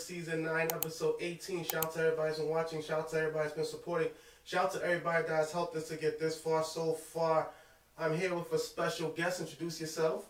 Season 9, Episode 18. Shout out to everybody who's been watching. Shout out to everybody who's been supporting. Shout out to everybody that has helped us to get this far so far. I'm here with a special guest. Introduce yourself.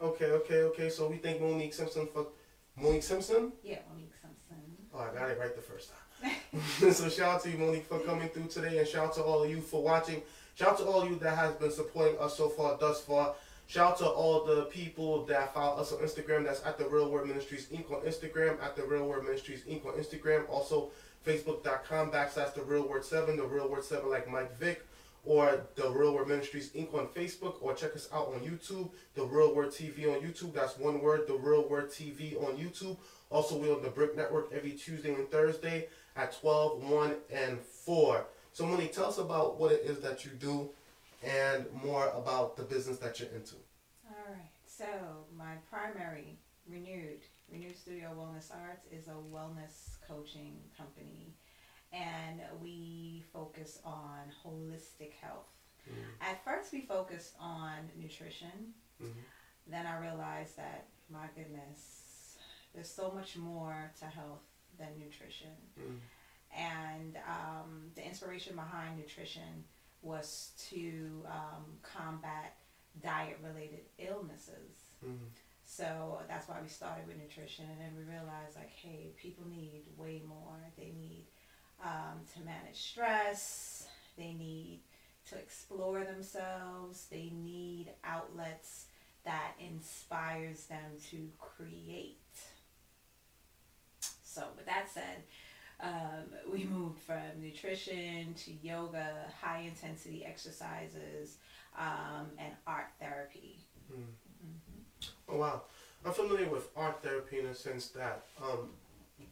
Okay, okay, okay. So we thank Monique Simpson for Monique Simpson. Yeah, Monique Simpson. Oh, I got it right the first time. so shout out to you, Monique, for coming through today, and shout out to all of you for watching. Shout out to all of you that has been supporting us so far, thus far. Shout out to all the people that follow us on Instagram. That's at the Real Word Ministries Inc. on Instagram, at the Real Word Ministries Inc. on Instagram. Also, Facebook.com backslash the Real Word 7, the Real Word 7 like Mike Vick, or the Real Word Ministries Inc. on Facebook, or check us out on YouTube, the Real Word TV on YouTube. That's one word, the Real Word TV on YouTube. Also, we're on the Brick Network every Tuesday and Thursday at 12, 1, and 4. So, Monique, tell us about what it is that you do and more about the business that you're into. So my primary renewed renewed studio wellness arts is a wellness coaching company, and we focus on holistic health. At first, we focused on nutrition. Mhm. Then I realized that my goodness, there's so much more to health than nutrition. Mhm. And um, the inspiration behind nutrition was to um, combat diet related illnesses. Mhm. So that's why we started with nutrition, and then we realized like, hey, people need way more. They need um, to manage stress. They need to explore themselves. They need outlets that inspires them to create. So with that said, um, we moved from nutrition to yoga, high intensity exercises, um, and art therapy. Oh wow, I'm familiar with art therapy in a sense that um,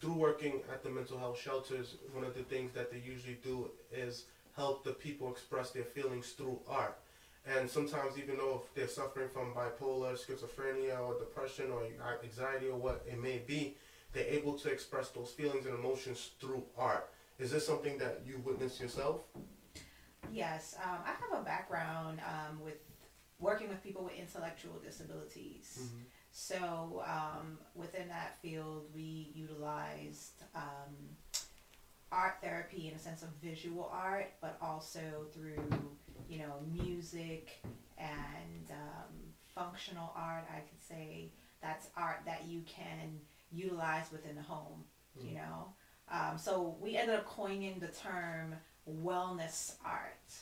through working at the mental health shelters, one of the things that they usually do is help the people express their feelings through art. And sometimes, even though if they're suffering from bipolar, schizophrenia, or depression, or anxiety, or what it may be, they're able to express those feelings and emotions through art. Is this something that you witnessed yourself? Yes, um, I have a background um, with working with people with intellectual disabilities. So um, within that field, we utilized um, art therapy in a sense of visual art, but also through you know music and um, functional art. I could say that's art that you can utilize within the home. You know, um, so we ended up coining the term wellness art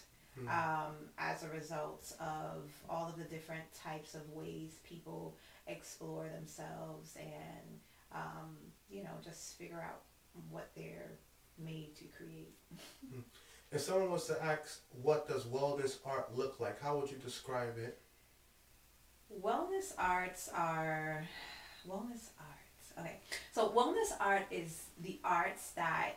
um, as a result of all of the different types of ways people explore themselves and um, you know just figure out what they're made to create. If someone was to ask, what does wellness art look like? How would you describe it? wellness arts are wellness arts. Okay. So wellness art is the arts that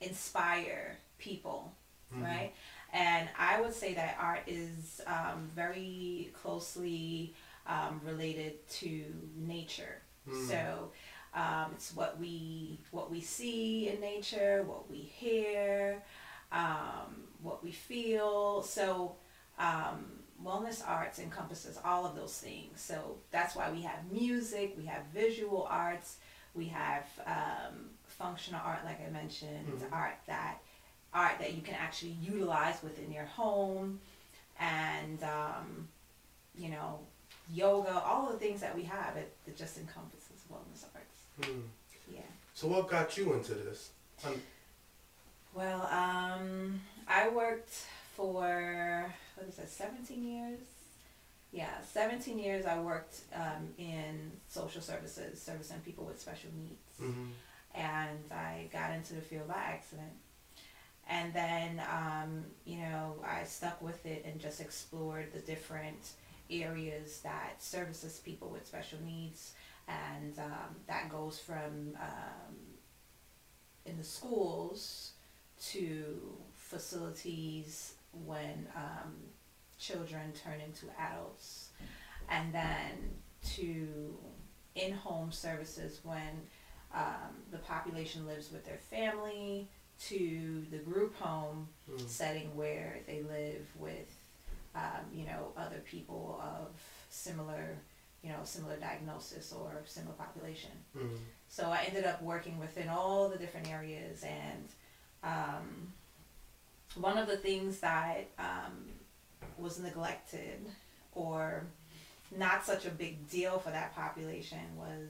inspire people right? And i would say that art is um, very closely um, related to nature. So um, it's what we what we see in nature what we hear um, what we feel. So um, wellness arts encompasses all of those things. So that's why we have music, we have visual arts, we have um, functional art, like I mentioned, Mhm. art that art that you can actually utilize within your home, and um, you know, yoga, all the things that we have. It, it just encompasses wellness arts. Hmm. Yeah. So what got you into this? Um, Well, um, I worked for what is it, seventeen years? Yeah, seventeen years. I worked um, in social services, servicing people with special needs, mhm. and I got into the field by accident. And then, um, you know, I stuck with it and just explored the different areas that services people with special needs, and um, that goes from um, in the schools to facilities when um, children turn into adults, and then to in-home services when um, the population lives with their family, to the group home Mm. setting where they live with, um, you know, other people of similar, you know, similar diagnosis or similar population. Mhm. So I ended up working within all the different areas, and um, one of the things that um, was neglected or not such a big deal for that population was,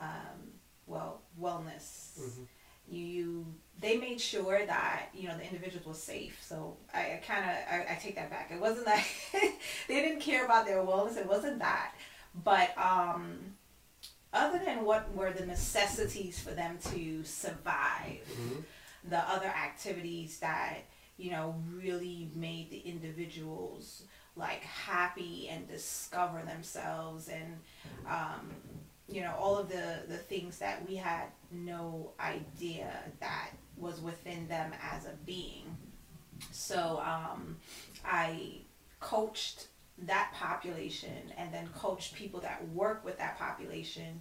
um, well, wellness. Mhm. You, you, they made sure that you know the individuals were safe. So I, I kind of I, I take that back. It wasn't that they didn't care about their wellness. It wasn't that, but um, other than what were the necessities for them to survive, Mhm. the other activities that you know really made the individuals like happy and discover themselves and um, you know all of the the things that we had no idea that was within them as a being. So um, i coached that population and then coached people that work with that population.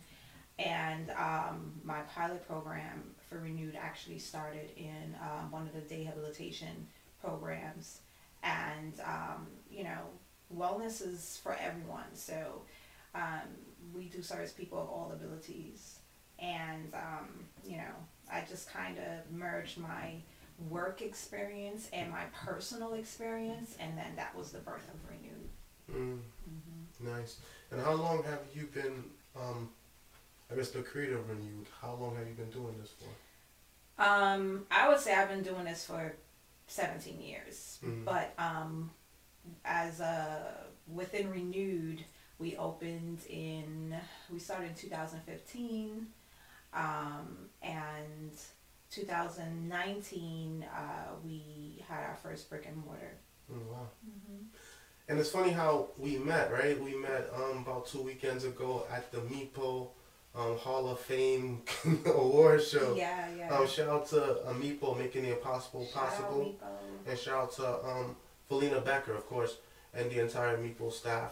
And um, my pilot program for renewed actually started in um, one of the day habilitation programs. And um, you know wellness is for everyone. So um, we do service people of all abilities and um, you know i just kind of merged my work experience and my personal experience and then that was the birth of renewed Mm. Nice. And how long have you been, um, I guess, the creator of Renewed? How long have you been doing this for? um, i would say i've been doing this for 17 years Mhm. but um, as a within renewed we opened in we started in 2015 um, and 2019 uh, we had our first brick and mortar Mm, wow. And it's funny how we met, right? We met um, about two weekends ago at the MIPO um, Hall of Fame award show. yeah yeah Um, shout out to uh, MIPO making the impossible Shout out possible. MIPO. And shout out to um, Felina Becker, of course, and the entire MIPO staff.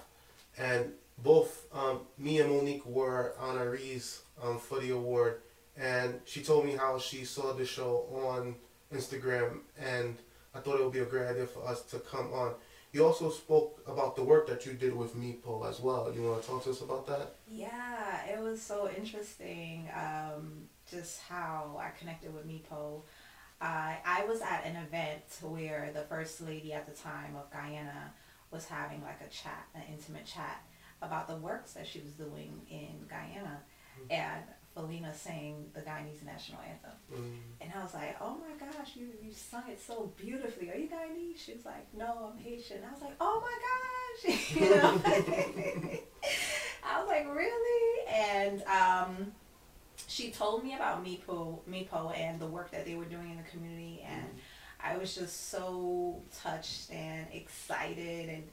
And both um, me and Monique were honorees um, for the award. And she told me how she saw the show on Instagram, and I thought it would be a great idea for us to come on. You also spoke about the work that you did with MIPO as well. You want to talk to us about that? Yeah, it was so interesting um, just how I connected with MIPO. I I was at an event where the first lady at the time of Guyana was having like a chat, an intimate chat about the works that she was doing in Guyana, and Felina sang the Guyanese national anthem. Mm. And I was like, oh my gosh, you, you sung it so beautifully. Are you Guyanese? She was like, no, I'm Haitian. I was like, oh my gosh. you know? I was like, really? And um, she told me about MIPO, MIPO and the work that they were doing in the community. And I was just so touched and excited. And,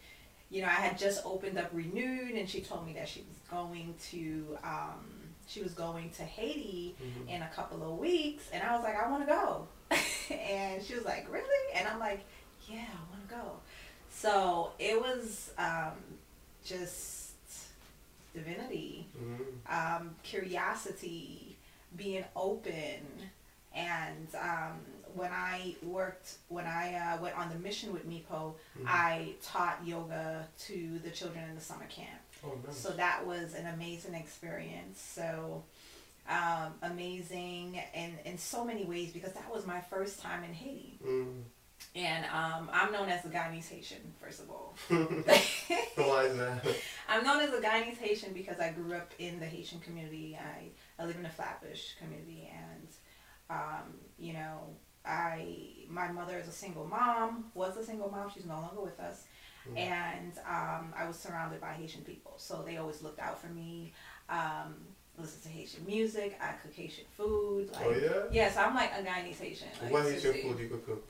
you know, I had just opened up Renewed and she told me that she was going to, um, she was going to Haiti Mhm. in a couple of weeks and I was like, I wanna go. and she was like, Really? And I'm like, Yeah, I wanna go. So it was um, just divinity, Mm. um, curiosity, being open, and um, when I worked, when I uh, went on the mission with MIPO, Mm-hmm. I taught yoga to the children in the summer camp. Oh, nice. So that was an amazing experience. So um, amazing in, in so many ways because that was my first time in Haiti. Mm. And um, I'm known as the Guyanese Haitian, first of all. Why is that? I'm known as a Guyanese Haitian because I grew up in the Haitian community. I, I live in the Flatbush community, and um, you know, I my mother is a single mom. Was a single mom. She's no longer with us, Mm. and um, I was surrounded by Haitian people, so they always looked out for me. Um, listen to Haitian music. I cook Haitian food. Like, Oh, yeah? Yes, I'm like a Guyanese Haitian. Like, what Haitian food you could cook?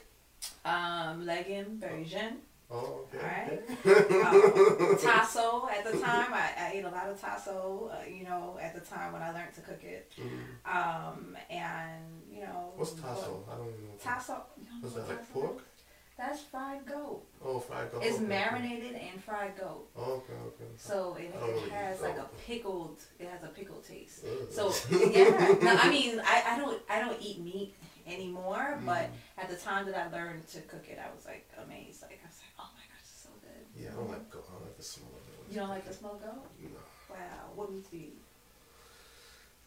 Um, legume, bergin. Oh, okay. Okay. um, tasso at the time. I, I ate a lot of tasso, uh, you know, at the time when I learned to cook it. Mm. Um, and, you know. What's tasso? I don't even know. Tasso. you don't What's know that, like pork? That's fried goat. Oh, fried goat. It's okay, marinated and fried goat. Oh, okay, okay. So it, it has like a pickled, it has a pickled taste. Ugh. So yeah, no, I mean, I, I don't I don't eat meat anymore, but Mm. at the time that I learned to cook it, I was like amazed. Like I was like, oh my gosh, it's so good. Yeah, I don't like goat. I don't like the smell of it. You don't like the smell goat? No. Wow, what meat do you eat?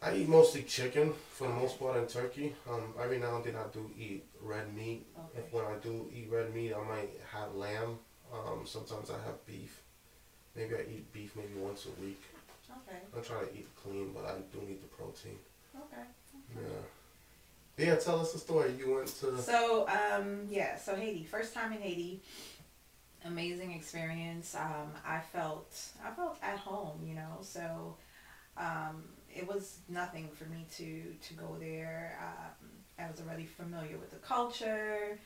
I eat mostly chicken for the most part and turkey. Um, every now and then I do eat red meat. Okay. If when I do eat red meat, I might have lamb. Um, sometimes I have beef. Maybe I eat beef maybe once a week. Okay, I try to eat clean, but I do need the protein. okay. Yeah. Yeah, tell us the story. You went to. So, um, yeah, so Haiti, first time in Haiti, amazing experience. Um, I felt, I felt at home, you know, so, um, it was nothing for me to, to go there. Um, I was already familiar with the culture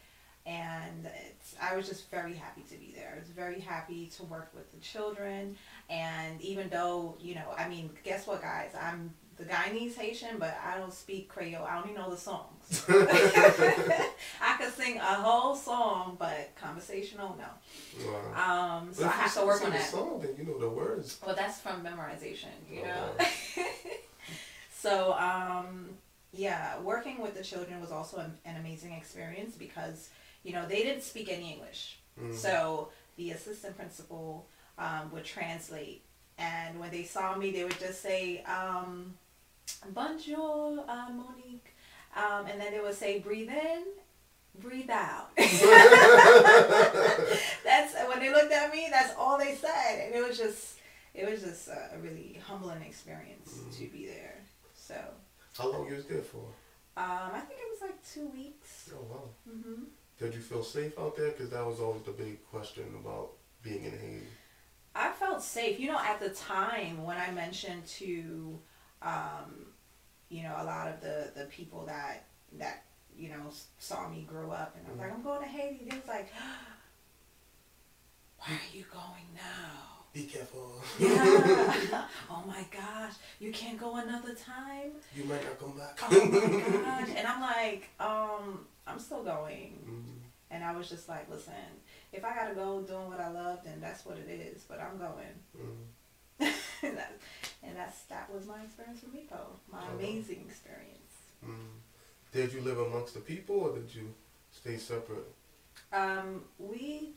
and it's, I was just very happy to be there. I was very happy to work with the children. And even though, you know, I mean, guess what, guys? I'm the Guyanese Haitian, but I don't speak Creole. I only know the songs. I could sing a whole song, but conversational, no. Wow. Um, But so I have to work on that. song, then you know the words. Well, that's from memorization, you know. Oh, so, um, yeah, working with the children was also an, an amazing experience because you know they didn't speak any English, Mm. so the assistant principal um, would translate, and when they saw me, they would just say, um, "Bonjour, uh, Monique," um, and then they would say, "Breathe in." Breathe out. that's when they looked at me. That's all they said, and it was just, it was just a really humbling experience Mm. to be there. So, How long you was there for? um, I think it was like two weeks. Oh wow. hmm Did you feel safe out there? Because that was always the big question about being in Haiti. I felt safe. You know, at the time when I mentioned to, um, you know, a lot of the the people that that you know saw me grow up, and I was like, I'm going to Haiti. They was like, Why are you going now? Be careful. Yeah. oh my gosh, you can't go another time. You might not come back. Oh my gosh. And I'm like, um, I'm still going. Mm. And I was just like, listen, if I gotta go doing what I love, then that's what it is. But I'm going. Mm. And, that, that's that was my experience with MIPO. My Oh. amazing experience. Mm. Did you live amongst the people or did you stay separate? Um, we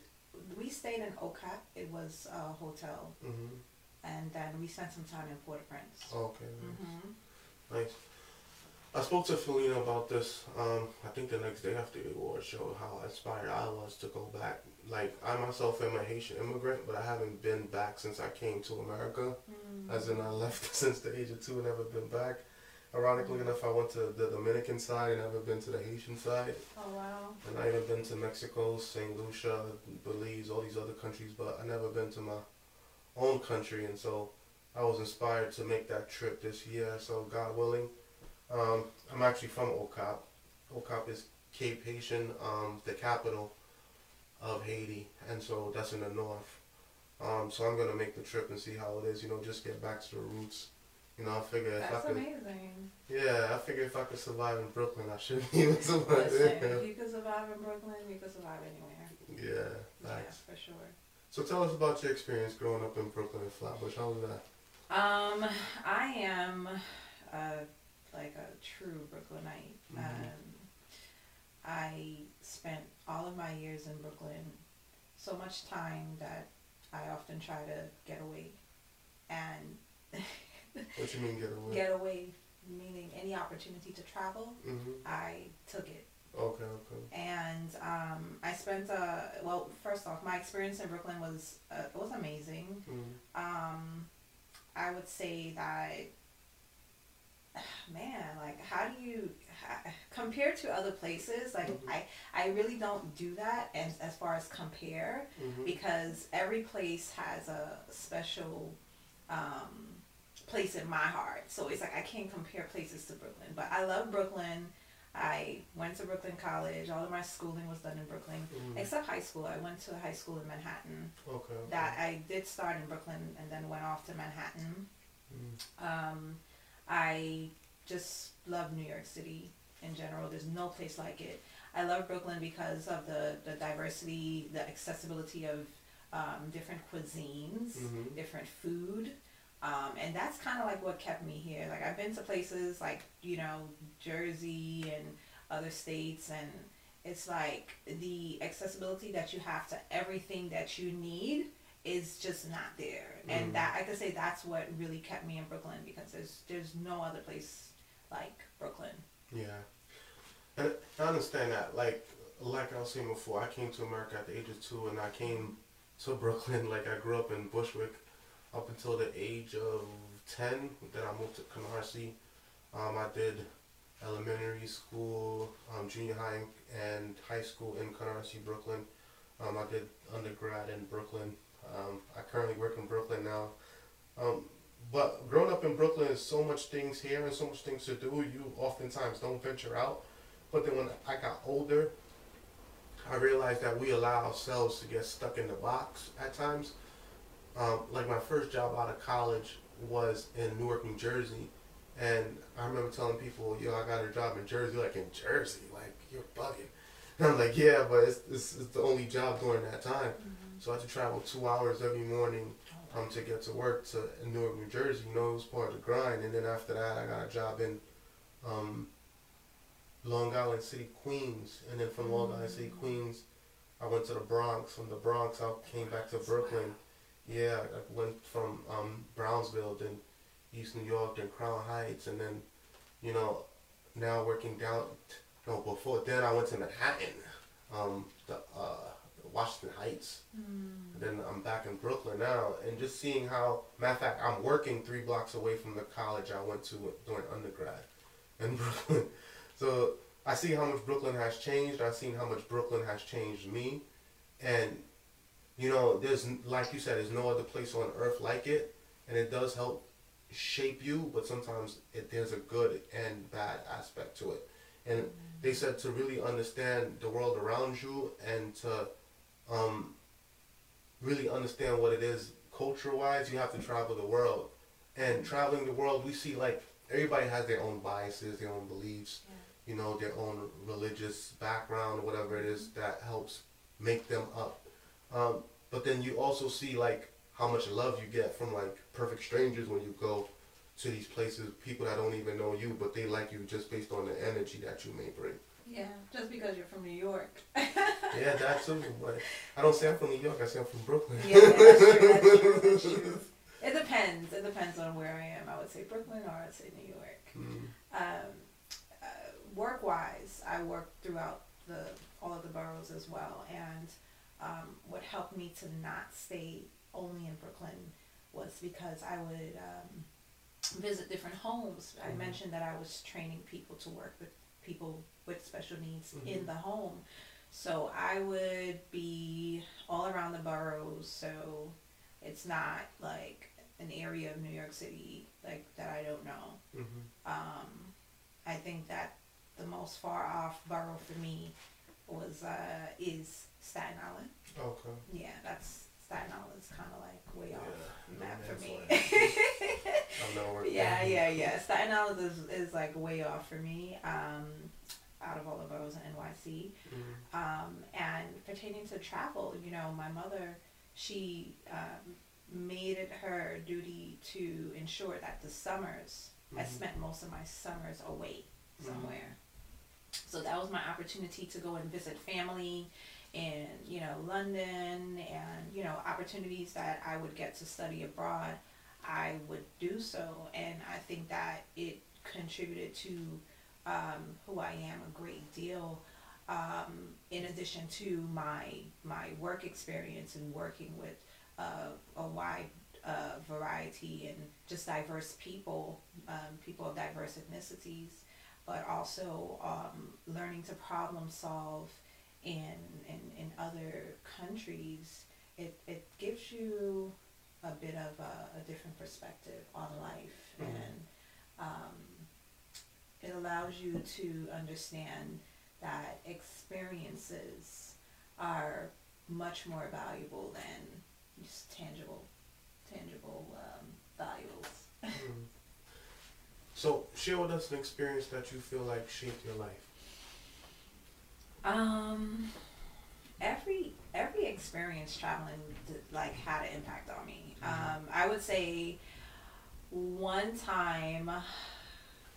we stayed in Okap. It was a hotel, hmm and then we spent some time in Port-au-Prince. Okay. hmm Nice. I spoke to Felina about this. Um, I think the next day after the award show, how inspired I was to go back. Like I myself am a Haitian immigrant, but I haven't been back since I came to America. Mm. As in, I left since the age of two and never been back. Ironically enough, I went to the Dominican side and never been to the Haitian side. Oh wow. And I even been to Mexico, St. Lucia, Belize, all these other countries, but I never been to my own country. And so I was inspired to make that trip this year. So God willing, um, I'm actually from Okap. Okap is Cape Haitian, um, the capital of Haiti, and so that's in the north. Um, so I'm gonna make the trip and see how it is. You know, just get back to the roots. You know, I figure if That's I could, amazing. yeah, I figure if I could survive in Brooklyn, I should be able to survive Listen, if you could survive in Brooklyn, you could survive anywhere. Yeah, Yeah, for sure. So tell us about your experience growing up in Brooklyn and Flatbush. How was that? Um, I am uh, like a true Brooklynite. Mhm. Um, I spent all of my years in Brooklyn, so much time that I often try to get away, and What you mean get away? get away meaning any opportunity to travel, Mm-hmm. I took it. Okay, okay. and um, I spent uh well first off my experience in Brooklyn was uh, it was amazing. Mm-hmm. Um, I would say that man like how do you ha- compared to other places like Mhm. I I really don't do that as as far as compare Mm-hmm. because every place has a special um, place in my heart. So it's like I can't compare places to Brooklyn, but I love Brooklyn. I went to Brooklyn College. All of my schooling was done in Brooklyn, Mhm. except high school. I went to high school in Manhattan. Okay. okay. That I did start in Brooklyn and then went off to Manhattan. Mm. Um, I just love New York City in general. There's no place like it. I love Brooklyn because of the, the diversity, the accessibility of um, different cuisines, Mhm. different food. Um, and that's kind of like what kept me here. Like I've been to places like, you know, Jersey and other states and it's like the accessibility that you have to everything that you need is just not there. And Mm. that I could say that's what really kept me in Brooklyn because there's there's no other place like Brooklyn. Yeah. And I understand that. Like, like I was saying before, I came to America at the age of two, and I came to Brooklyn. Like, I grew up in Bushwick up until the age of ten. Then I moved to Canarsie. Um, I did elementary school, um, junior high, and high school in Canarsie, Brooklyn. Um, I did undergrad in Brooklyn. Um, I currently work in Brooklyn now. Um, but growing up in Brooklyn is so much things here and so much things to do. You oftentimes don't venture out. But then when I got older, I realized that we allow ourselves to get stuck in the box at times. Um, like my first job out of college was in Newark, New Jersey, and I remember telling people, "Yo, I got a job in Jersey." Like in Jersey, like you're bugging. And I'm like, "Yeah, but it's, it's, it's the only job during that time." So I had to travel two hours every morning um, to get to work to in Newark, New Jersey. You know, it was part of the grind. And then after that, I got a job in um, Long Island City, Queens. And then from Long Island City, Queens, I went to the Bronx. From the Bronx, I came back to Brooklyn. Yeah, I went from um, Brownsville, then East New York, then Crown Heights, and then, you know, now working down. No, before then I went to Manhattan, um, the uh, Washington Heights. And then I'm back in Brooklyn now, and just seeing how, matter of fact, I'm working three blocks away from the college I went to during undergrad in Brooklyn. So I see how much Brooklyn has changed. I've seen how much Brooklyn has changed me, and you know, there's like you said, there's no other place on earth like it, and it does help shape you. But sometimes it, there's a good and bad aspect to it, and hmm. they said to really understand the world around you and to um, really understand what it is culture wise, you have to travel the world. And traveling the world, we see like everybody has their own biases, their own beliefs, you know, their own religious background, whatever it is that helps make them up. Um, but then you also see like how much love you get from like perfect strangers when you go to these places, people that don't even know you, but they like you just based on the energy that you may bring. Yeah, just because you're from New York. Yeah, that too. But I don't say I'm from New York. I say I'm from Brooklyn. Yeah, that's true. That's true. That's true. It depends. It depends on where I am. I would say Brooklyn or I'd say New York. Mm, Um, uh, work wise, I worked throughout the all of the boroughs as well, and um, what helped me to not stay only in Brooklyn was because I would um, visit different homes. I Mhm. mentioned that I was training people to work with people with special needs Mhm. in the home. So I would be all around the boroughs. So it's not like an area of New York City like that I don't know. mhm. Um, I think that the most far off borough for me was uh, is Staten Island. Okay. Yeah, that's Staten Island. Island's kind of like way off Yeah, the map for me. land. I'm not yeah, yeah, yeah. Staten Island is, is like way off for me. Um, out of all the boroughs in NYC. Mhm. Um, and pertaining to travel, you know, my mother, she um, made it her duty to ensure that the summers, I Mhm. spent most of my summers away Mhm. somewhere. So that was my opportunity to go and visit family in, you know, London and, you know, opportunities that I would get to study abroad, I would do so. And I think that it contributed to um, who I am a great deal. Um, in addition to my my work experience and working with uh, a wide uh, variety and just diverse people, um, people of diverse ethnicities, but also um, learning to problem solve in, in, in other countries, it, it gives you a bit of a, a different perspective on life Mhm. and um, it allows you to understand that experiences are much more valuable than just tangible tangible um, values. Mm. So share with us an experience that you feel like shaped your life. Um, every every experience traveling like had an impact on me. Mhm. Um, I would say one time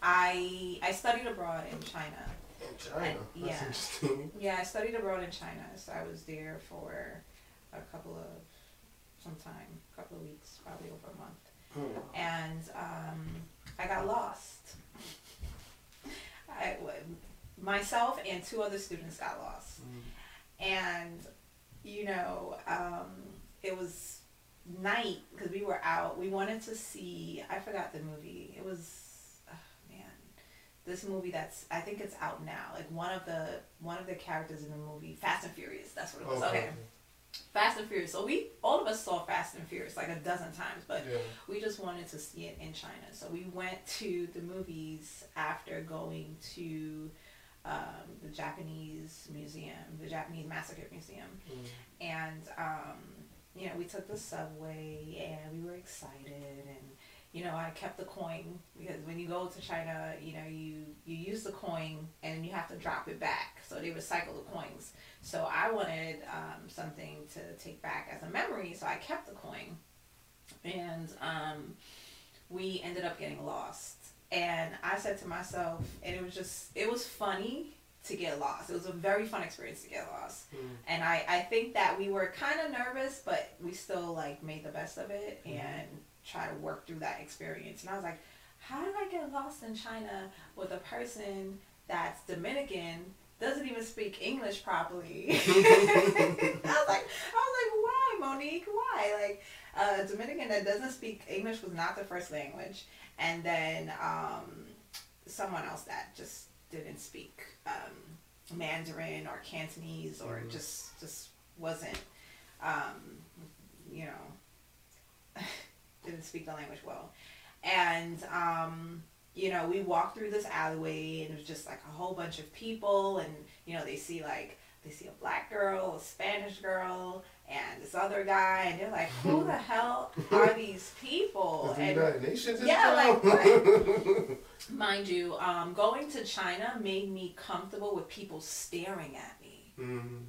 I I studied abroad in China. In China. And- yeah. Yeah, I studied abroad in China, so I was there for a couple of some time, a couple of weeks, probably over a month. Hmm. and um, I got lost. I myself and two other students got lost, Mm. and you know, um, it was night because we were out. We wanted to see. I forgot the movie. It was oh, man, this movie that's I think it's out now. Like one of the one of the characters in the movie, Fast and Furious. That's what it was. okay. Fast and Furious. So we all of us saw Fast and Furious like a dozen times, but Yeah. we just wanted to see it in China. So we went to the movies after going to um, the Japanese museum, the Japanese Massacre Museum, Mm. and um, you know we took the subway and we were excited and you know I kept the coin because when you go to China, you know you you use the coin and you have to drop it back. So they recycle the coins. So I wanted um, something to take back as a memory, so I kept the coin, and um, we ended up getting lost. And I said to myself, and it was just it was funny to get lost. It was a very fun experience to get lost. Mm. And I, I think that we were kind of nervous, but we still like made the best of it Mhm. and try to work through that experience. And I was like, how did I get lost in China with a person that's Dominican, doesn't even speak English properly? I was like, I was like, why, Monique? Why? Like, a Dominican that doesn't speak English was not the first language, and then um, someone else that just didn't speak um, Mandarin or Cantonese or Mhm. just just wasn't, um, you know, didn't speak the language well, and um, you know we walked through this alleyway and it was just like a whole bunch of people and you know they see like they see a black girl, a Spanish girl, and this other guy, and they're like, "Who the hell are these people?" The And United Nations in Yeah, like, town? mind you, um, going to China made me comfortable with people staring at me, Mm.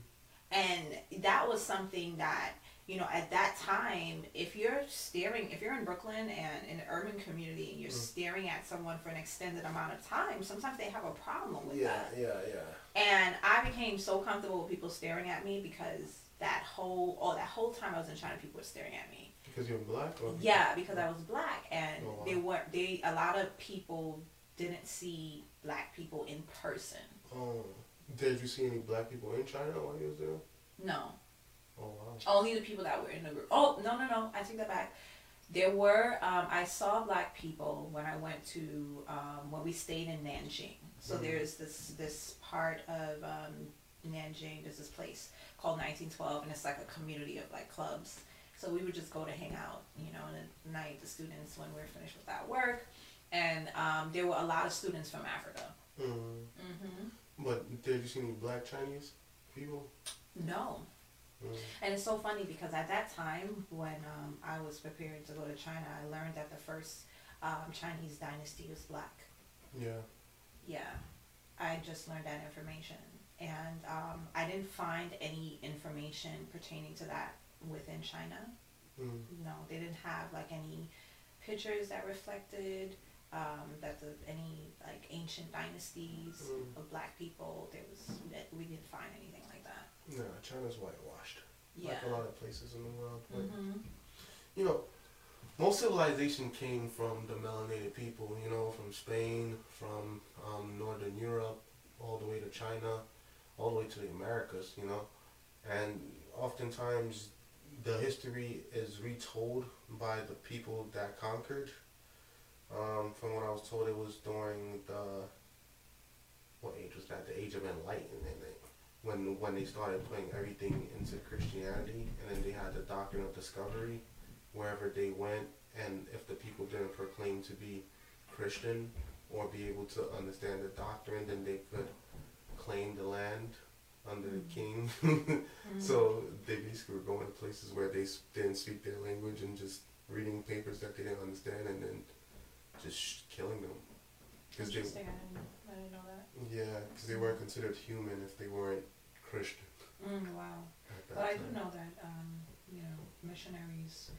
and that was something that you know at that time, if you're staring, if you're in Brooklyn and in an urban community, and you're Mm. staring at someone for an extended amount of time, sometimes they have a problem with Yeah, that. Yeah, yeah, yeah. And I became so comfortable with people staring at me because that whole oh that whole time I was in China, people were staring at me. Because you're black? Or? Yeah, because I was black, and Oh, wow. they were they a lot of people didn't see black people in person. Oh. Did you see any black people in China while you was there? No, Oh, wow. only the people that were in the group. Oh no no no, I take that back. There were um, I saw black people when I went to um, when we stayed in Nanjing. So Mhm. there's this this part of um, Nanjing. There's this place called 1912, and it's like a community of like clubs. So we would just go to hang out, you know, and at night the students when we were finished with that work, and um, there were a lot of students from Africa. Mm. hmm But did you see any black Chinese people? No, Mm. And it's so funny because at that time, when um, I was preparing to go to China, I learned that the first um, Chinese dynasty was black. Yeah. Yeah, I just learned that information. And um, I didn't find any information pertaining to that within China. Mm. No, they didn't have like any pictures that reflected um, that the any like ancient dynasties Mm. of black people. There was we didn't find anything like that. No, China's whitewashed. Yeah. Like a lot of places in the world. But, hmm You know, most civilization came from the melanated people, you know, from Spain, from um, Northern Europe, all the way to China, all the way to the Americas, you know. And oftentimes the history is retold by the people that conquered. Um, from what I was told, it was during the what age was that? The age of enlightenment, when when they started putting everything into Christianity, and then they had the doctrine of discovery, wherever they went, and if the people didn't proclaim to be Christian or be able to understand the doctrine, then they could claim the land under the king. So they basically were going to places where they didn't speak their language and just reading papers that they didn't understand, and then just killing them. Because they, I didn't, I didn't know that. yeah, because they weren't considered human if they weren't Christian. Mm, wow. But I do know that um, you know missionaries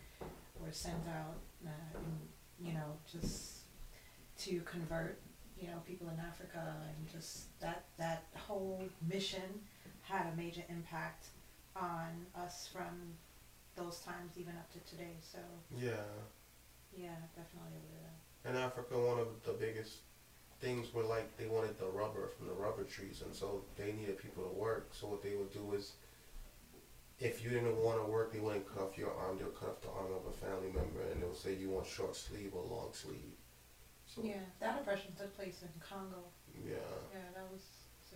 were sent out, uh, in, you know, just to convert you know people in Africa, and just that that whole mission had a major impact on us from those times even up to today. So Yeah. yeah, definitely. In Africa, one of the biggest things were like they wanted the rubber from the rubber trees, and so they needed people to work. So what they would do is, if you didn't want to work, they wouldn't cut off your arm. They'll cut off the arm of a family member, and they'll say you want short sleeve or long sleeve. So Yeah, that oppression took place in Congo. yeah, Yeah, that was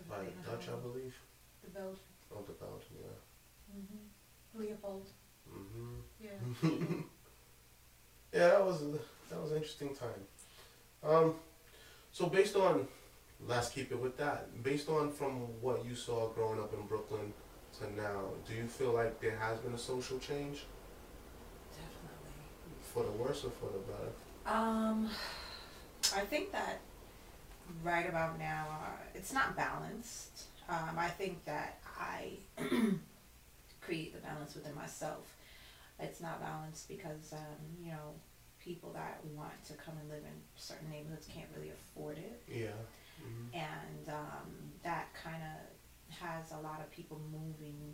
by the Dutch, I believe. the Belgian. Oh, the Belgian, yeah. hmm Leopold. Mhm. Yeah. Yeah, that was that was an interesting time. Um, so based on, let's keep it with that. Based on from what you saw growing up in Brooklyn to now, do you feel like there has been a social change Definitely. for the worse or for the better? Um, think that right about now, uh, it's not balanced. Um, I think that I create the balance within myself. It's not balanced because, um, you know, people that want to come and live in certain neighborhoods can't really afford it. Yeah. hmm and um, that kind of has a lot of people moving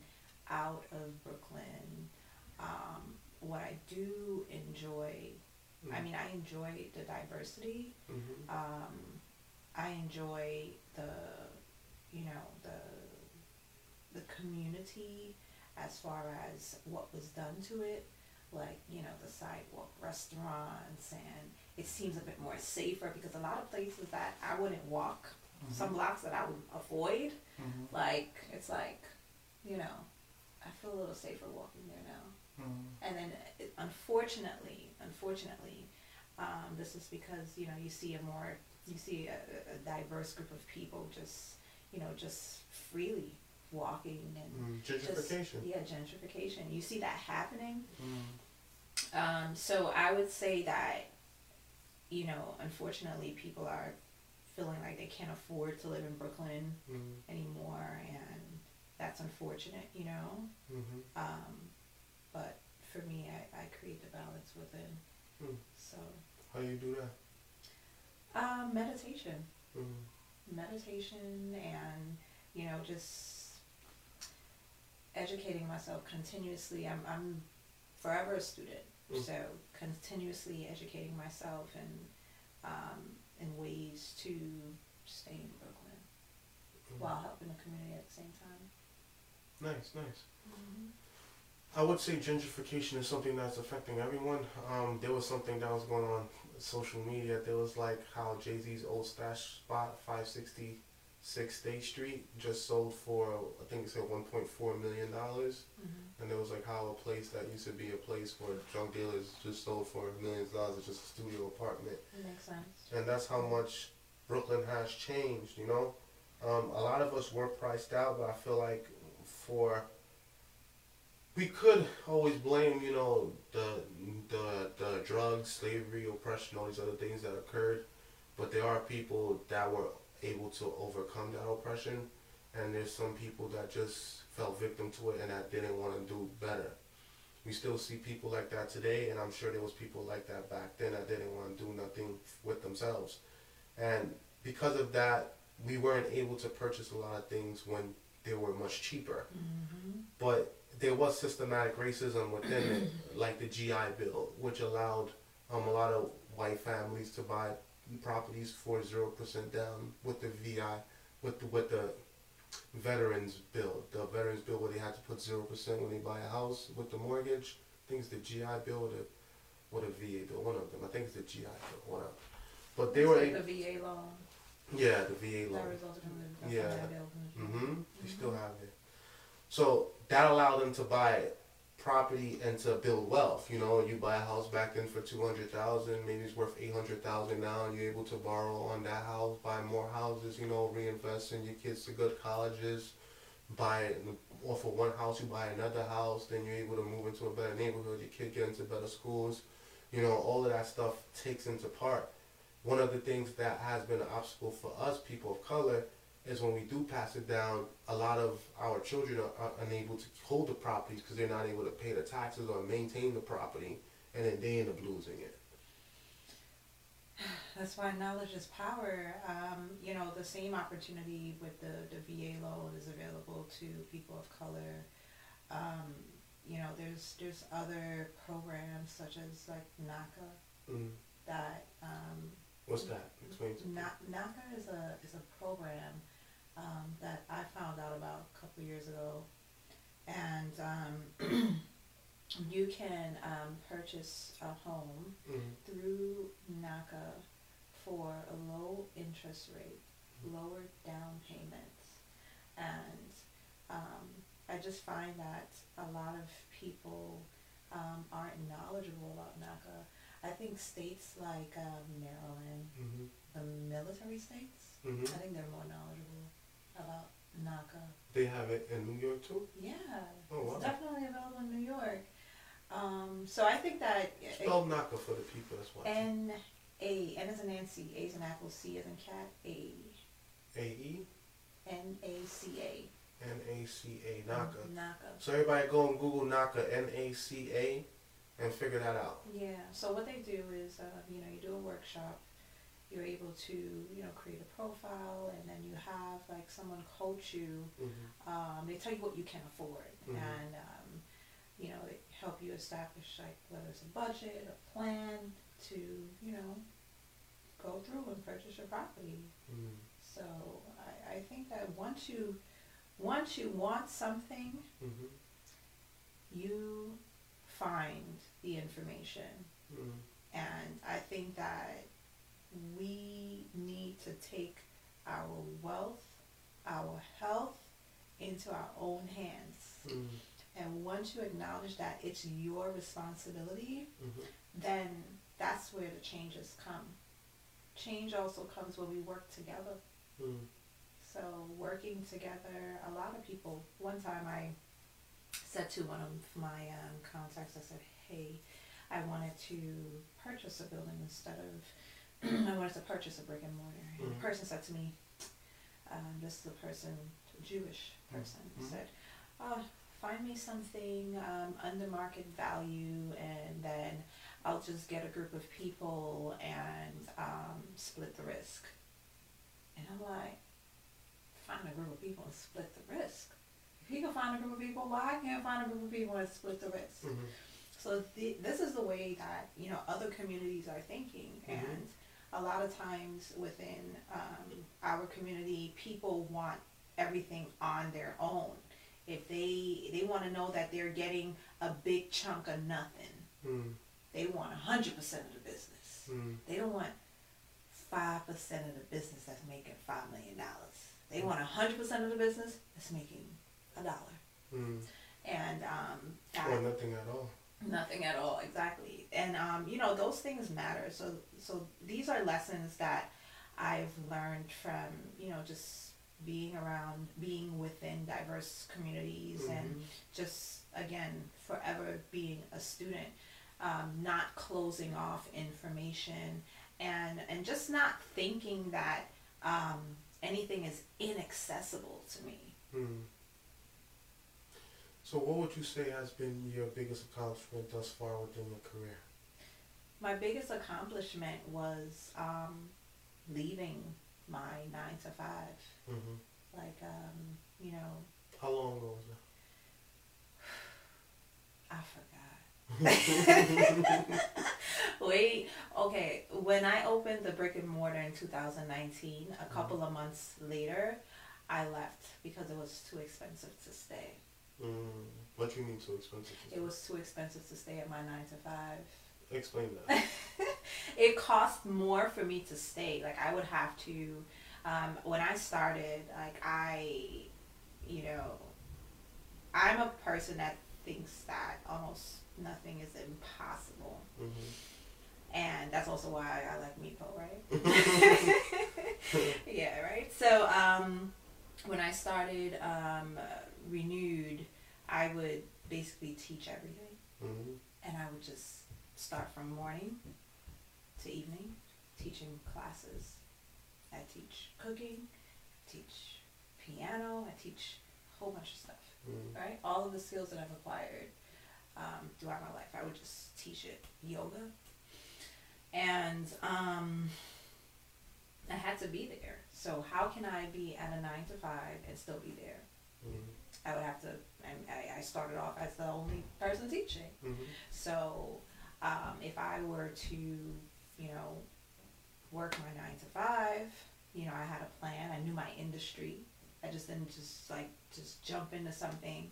out of Brooklyn. Um, what I do enjoy, I mean, I enjoy the diversity. hmm Um, I enjoy the, you know, the the community as far as what was done to it, like you know the sidewalk restaurants, and it seems a bit more safer because a lot of places that I wouldn't walk, some blocks that I would avoid, like it's like, you know, I feel a little safer walking there now. And then, it, unfortunately, unfortunately, um, this is because you know you see a more you see a, a diverse group of people just you know just freely walking and Mm, just- gentrification. yeah, gentrification. You see that happening. Mm. Um, so I would say that you know, unfortunately, people are feeling like they can't afford to live in Brooklyn Mm. anymore, and that's unfortunate. You know. hmm Um, but for me, I, I create the balance within. Hmm. So, How do you do that? um, meditation, Mm. meditation, and you know, just educating myself continuously. I'm I'm forever a student, Mm. so continuously educating myself and um, in ways to stay in Brooklyn Mm. while helping the community at the same time. Nice, nice. I would say gentrification is something that's affecting everyone. Um, there was something that was going on social media. There was like how Jay Z's old stash spot, 566 State Street, just sold for I think it said 1.4 million dollars. Mm-hmm. And there was like how a place that used to be a place where drug dealers just sold for millions of dollars. It's just a studio apartment It makes sense. and that's how much Brooklyn has changed. You know, um, a lot of us were priced out, but I feel like for we could always blame, you know, the the the drugs, slavery, oppression, all these other things that occurred, but there are people that were able to overcome that oppression, and there's some people that just fell victim to it and that didn't want to do better. We still see people like that today, and I'm sure there was people like that back then that didn't want to do nothing with themselves. And because of that, we weren't able to purchase a lot of things when they were much cheaper. Mm-hmm. But there was systematic racism within it, like the GI Bill, which allowed um, a lot of white families to buy properties for zero percent down with the VI, with the, with the Veterans Bill, the Veterans Bill where they had to put zero percent when they buy a house with the mortgage. I think it's the GI Bill or the, or the VA Bill, one of them. I think it's the GI Bill, one of them. But they were, like able, the VA loan yeah, the VA loan. that resulted from the, from Yeah. that bill. Mm-hmm. They still have it. So that allowed them to buy property and to build wealth. You know, you buy a house back then for two hundred thousand, maybe it's worth eight hundred thousand now. You're able to borrow on that house, buy more houses. You know, reinvest in your kids to good colleges. Buy off of one house, you buy another house. Then you're able to move into a better neighborhood. Your kid get into better schools. You know, all of that stuff takes into part. One of the things that has been an obstacle for us, people of color, is when we do pass it down, a lot of our children are, are unable to hold the properties because they're not able to pay the taxes or maintain the property, and then they end up losing it. That's why knowledge is power. Um, you know, the same opportunity with the, the VA loan is available to people of color. Um, you know, there's there's other programs such as like NACA Mm. that um, What's that? Explain to me. NACA is a is a program um, that I found out about a couple years ago, and um, you can um, purchase a home Mm. through NACA for a low interest rate, lower down payments, and um, I just find that a lot of people um, aren't knowledgeable about NACA. I think states like um, Maryland, Mm-hmm. the military states, Mm-hmm. I think they're more knowledgeable about NACA. They have it in New York too. Yeah, Oh, wow. it's definitely available in New York. Um, so I think that Spell NACA for the people that's watching. N A N as in Nancy, A as in apple, C as in cat, A A E N A C A. N A C A NACA. NACA. So everybody go and Google NACA N A C A, and figure that out. Yeah. So what they do is, uh, you know, you do a workshop. You're able to, you know, create a profile, and then you have like someone coach you. Mm-hmm. Um, they tell you what you can afford, Mhm. and um, you know, they help you establish like whether it's a budget, a plan to, you know, go through and purchase your property. Mm. So I, I think that once you once you want something, Mm-hmm. you find the information. Mm. And I think that we need to take our wealth, our health into our own hands. Mm. And once you acknowledge that it's your responsibility, Mm-hmm. then that's where the changes come. Change also comes when we work together. Mm. So working together, a lot of people. One time I said to one of my um, contacts, I said, "Hey, I wanted to purchase a building instead of I wanted to purchase a brick and mortar." And the person said to me, um, "This is a person, a Jewish person, Mhm. said, oh, find me something um, under market value, and then I'll just get a group of people and um, split the risk." And I'm like, find a group of people and split the risk. If he can find a group of people, why can't I find a group of people and split the risk? Mm-hmm. So the, this is the way that you know other communities are thinking, Mhm. and a lot of times within um, our community, people want everything on their own. If they they want to know that they're getting a big chunk of nothing, Mm. they want hundred percent of the business. Mm. They don't want five percent of the business that's making five million dollars. They want hundred percent of the business that's making a dollar. Mm. And um, Or nothing at all. Nothing at all, exactly. And um, you know those things matter. So so these are lessons that I've learned from you know just being around, being within diverse communities, and Mhm. just again forever being a student um, not closing off information and and just not thinking that um, anything is inaccessible to me Mm. So, what would you say has been your biggest accomplishment thus far within your career? my biggest accomplishment was um, leaving my nine to 5 Mhm. Like, um, you know, How long ago was that? I forgot. Wait, okay. When I opened the brick and mortar in 2019, a couple of months later, I left because it was too expensive to stay. Mm. What do you mean too expensive? It was too expensive to stay at my nine to five. Explain that. it cost more for me to stay. Like I would have to, um, when I started, like I, you know, I'm a person that thinks that almost nothing is impossible. Mhm. And that's also why I like MIPO, right? yeah, right. So um, when I started um, Renewed, I would basically teach every day, Mhm. and I would just start from morning to evening, teaching classes. I teach cooking, teach piano, I teach a whole bunch of stuff. Mhm. Right, all of the skills that I've acquired um, throughout my life, I would just teach it yoga, and um, I had to be there. So how can I be at a nine to five and still be there? Mhm. I would have to. I, I started off as the only person teaching. Mhm. So um, if I were to, you know, work my nine to five, you know, I had a plan. I knew my industry. I just didn't just like just jump into something.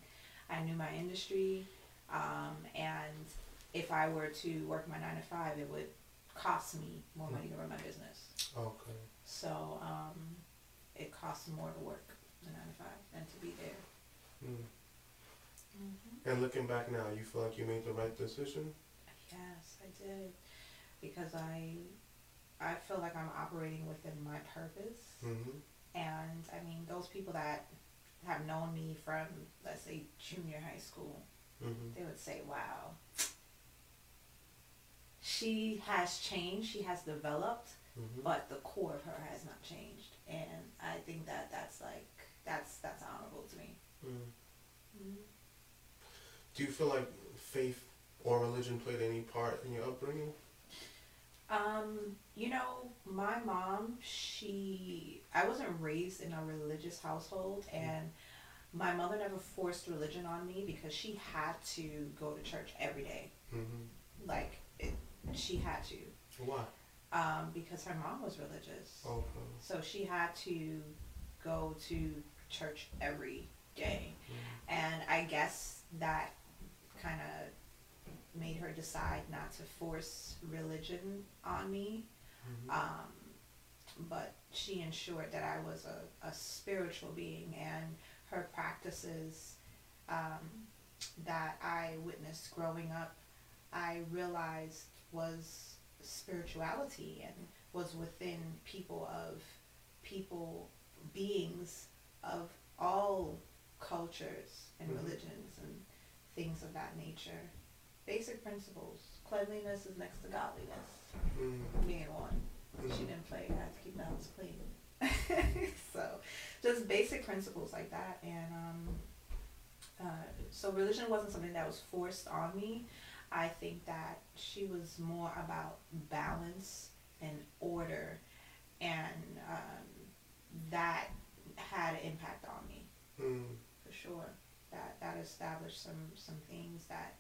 I knew my industry, um, and if I were to work my nine to five, it would cost me more money to run my business. Okay. So um, it costs more to work the nine to five than to be there. Mm. And looking back now, you feel like you made the right decision? Yes, I did, because I I feel like I'm operating within my purpose, Mm-hmm. and I mean those people that have known me from let's say junior high school, Mm-hmm. they would say, "Wow, she has changed, she has developed, Mm-hmm. but the core of her has not changed," and I think that that's like that's that's honorable to me. Mm. Do you feel like faith or religion played any part in your upbringing? Um, you know, my mom, she I wasn't raised in a religious household and my mother never forced religion on me because she had to go to church every day. Mm-hmm. Like it, she had to. Why? Um, because her mom was religious. Okay. So she had to go to church every day. Mm. And I guess that kind of made her decide not to force religion on me. Mhm. Um, but she ensured that I was a, a spiritual being and her practices um, that I witnessed growing up, I realized was spirituality and was within people of people, beings of all cultures and Mhm. religions and things of that nature. Basic principles. Cleanliness is next to godliness Mm. being one. She Mhm. didn't play. I had to keep the house clean. so, just basic principles like that, and um, uh, so religion wasn't something that was forced on me. I think that she was more about balance and order, and um, that had an impact on me Mm. Sure. That that established some some things that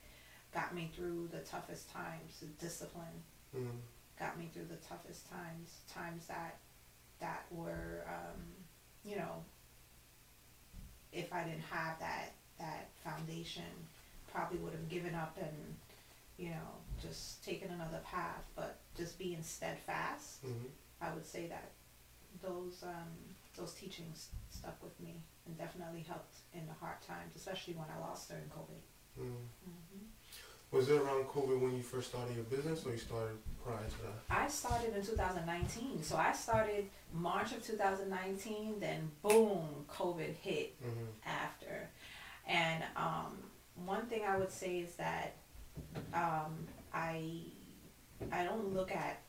got me through the toughest times. The discipline Mm. got me through the toughest times, times that that were, um, you know, if I didn't have that that foundation, probably would have given up and, you know, just taken another path. But just being steadfast, Mm-hmm. I would say that those um, those teachings stuck with me and definitely helped in the hard times, especially when I lost during COVID. Mm. hmm Was it around COVID when you first started your business, or you started prior to that? I started in 2019. So I started March of 2019, then boom, COVID hit Mm-hmm. after. And um, one thing I would say is that um, I I don't look at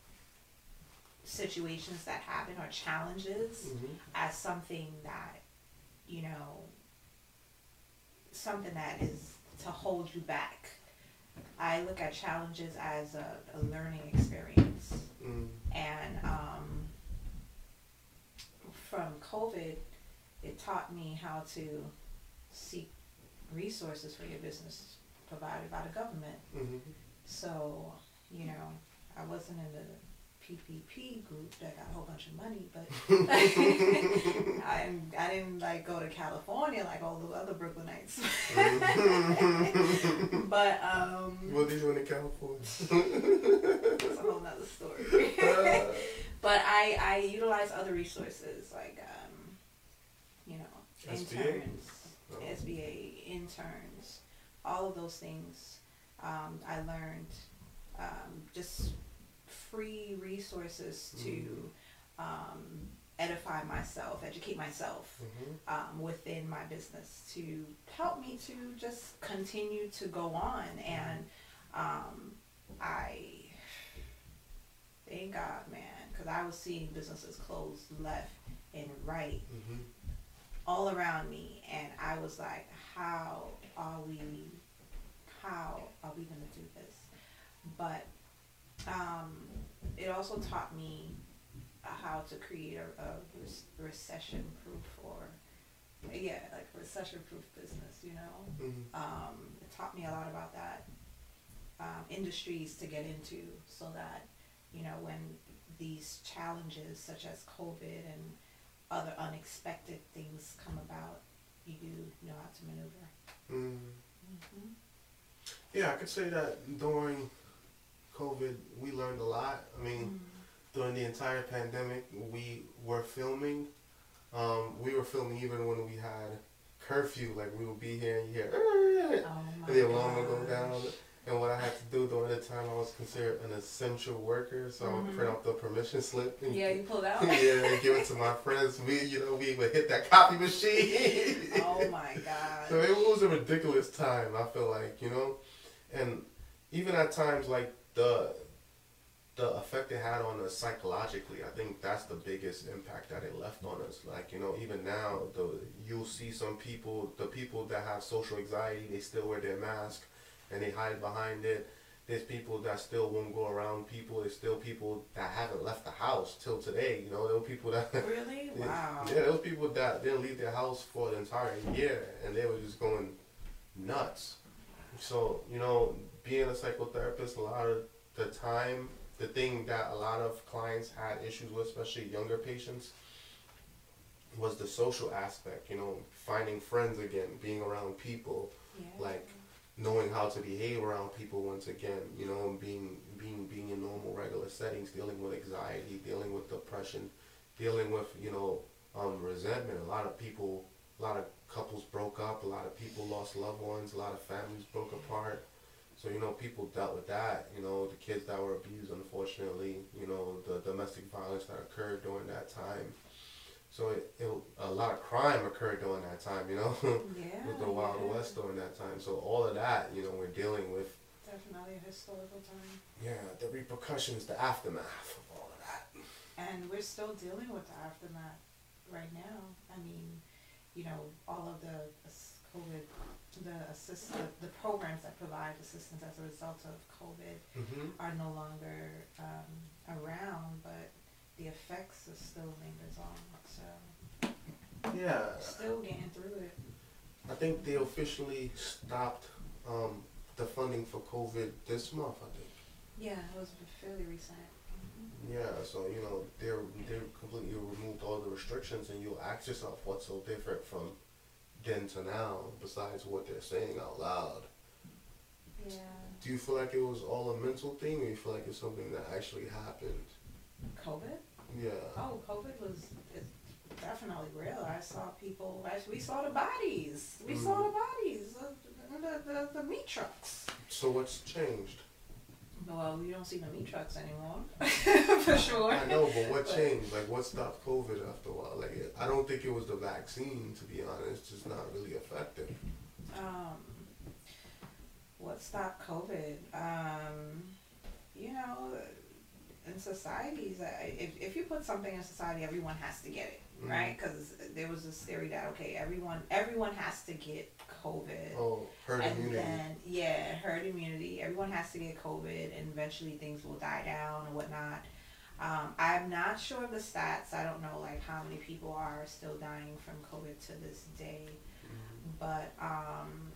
situations that happen or challenges Mm-hmm. as something that you know something that is to hold you back. I look at challenges as a, a learning experience Mm. and um, from COVID, it taught me how to seek resources for your business provided by the government. hmm So, you know, I wasn't in the PPP group that got a whole bunch of money, but I, didn't- I didn't like go to California like all the other Brooklynites. but um, What they doing in California? that's a whole nother story. but I, I utilize other resources like, um, you know, SBA? interns, Oh. SBA interns, all of those things. Um, I learned um, just free resources to Mm. um, edify myself, educate myself Mhm. um, within my business to help me to just continue to go on. And um, I thank God, man, because I was seeing businesses close left and right Mhm. all around me, and I was like, how are we, how are we gonna do this? But um, it also taught me how to create a, a re- recession-proof or yeah, like recession-proof business. You know, Mhm. um, it taught me a lot about that um, industries to get into, so that you know when these challenges such as COVID and other unexpected things come about, you do know how to maneuver. Mm. Mm-hmm. Yeah, I could say that during COVID, we learned a lot. I mean, during the entire pandemic, we were filming. Um, we were filming even when we had curfew. Like we would be here and you hear, "Ah," Oh and the alarm would go down. And what I had to do during the time, I was considered an essential worker, so I would print out the permission slip. And Mm-hmm. Yeah, you pulled out. yeah, and give it to my friends. We, you know, we would hit that copy machine. oh my god. So it was a ridiculous time. I feel like you know, and even at times like the the effect it had on us psychologically, I think that's the biggest impact that it left on us. Like you know, even now, the you'll see some people, the people that have social anxiety, they still wear their mask and they hide behind it. There's people that still won't go around people. There's still people that haven't left the house till today. You know, there were people that really? Wow. yeah, those people that didn't leave their house for the entire year and they were just going nuts. So, you know, being a psychotherapist, a lot of the time, the thing that a lot of clients had issues with, especially younger patients, was the social aspect, you know, finding friends again, being around people, Yeah. like knowing how to behave around people once again, you know, and being being being in normal regular settings, dealing with anxiety, dealing with depression, dealing with, you know, um, resentment. A lot of people a lot of couples broke up, a lot of people lost loved ones, a lot of families broke apart. So, you know, people dealt with that, you know, the kids that were abused unfortunately, you know, the domestic violence that occurred during that time. So it, it a lot of crime occurred during that time, you know. Yeah. with the Wild yeah. West during that time. So all of that, you know, we're dealing with, Definitely a historical time. yeah, the repercussions, the aftermath of all of that. And we're still dealing with the aftermath right now. I mean, you know, all of the COVID, the assist, the, the programs that provide assistance as a result of COVID Mm-hmm. are no longer um, around, but the effects are still lingers on. So Yeah, still getting through it. I think they officially stopped um, the funding for COVID this month. I think. Yeah, it was fairly recent. Yeah, so you know they're they completely removed all the restrictions, and you'll ask yourself what's so different from then to now, besides what they're saying out loud. Yeah. Do you feel like it was all a mental thing, or you feel like it's something that actually happened? COVID? Yeah. Oh, COVID was definitely real. I saw people. I, we saw the bodies. We saw Mm. the bodies. The, the, the, the meat trucks. So what's changed? Well, we don't see the meat trucks anymore, for sure. I know, but what changed? Like, what stopped COVID after a while? Like, I don't think it was the vaccine, to be honest. It's just not really effective. Um, what stopped COVID? Um, you know, in societies, if if you put something in society, everyone has to get it, Mhm. right? Because there was this theory that okay, everyone everyone has to get COVID. Oh, herd and immunity. then yeah, herd immunity. Everyone has to get COVID, and eventually things will die down and whatnot. Um, I'm not sure of the stats. I don't know like how many people are still dying from COVID to this day, but um,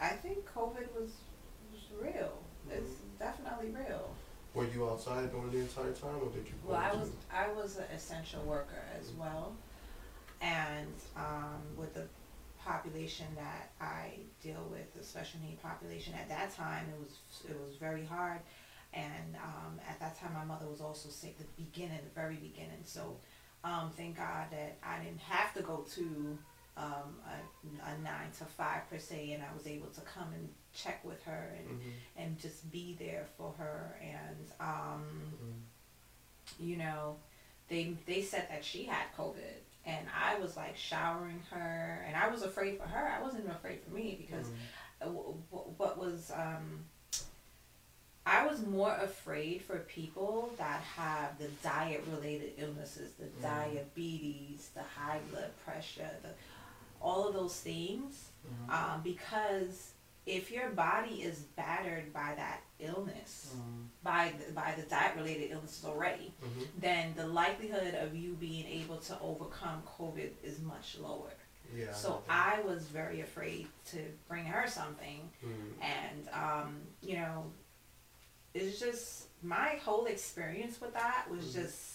I think COVID was was real. It's definitely real. Were you outside during the entire time, or did you? Well, I was I was an essential worker as well, and um, with the population that I deal with, the special need population at that time, it was it was very hard, and um, at that time my mother was also sick. The beginning, the very beginning. So, um, thank God that I didn't have to go to um, a, a nine to five per se, and I was able to come and check with her and Mhm, and just be there for her and. Um, mhm. you know, they they said that she had COVID, and I was like showering her, and I was afraid for her. I wasn't even afraid for me because Mhm. uh, w- w- what was um, I was more afraid for people that have the diet related illnesses, the Mm. diabetes, the high blood pressure, the all of those things, Mhm. um, because if your body is battered by that illness, Mhm. by the, by the diet related illnesses already, Mhm. then the likelihood of you being able to overcome COVID is much lower. Yeah. So that. I was very afraid to bring her something, Mhm. and um, you know, it's just my whole experience with that was Mhm. just.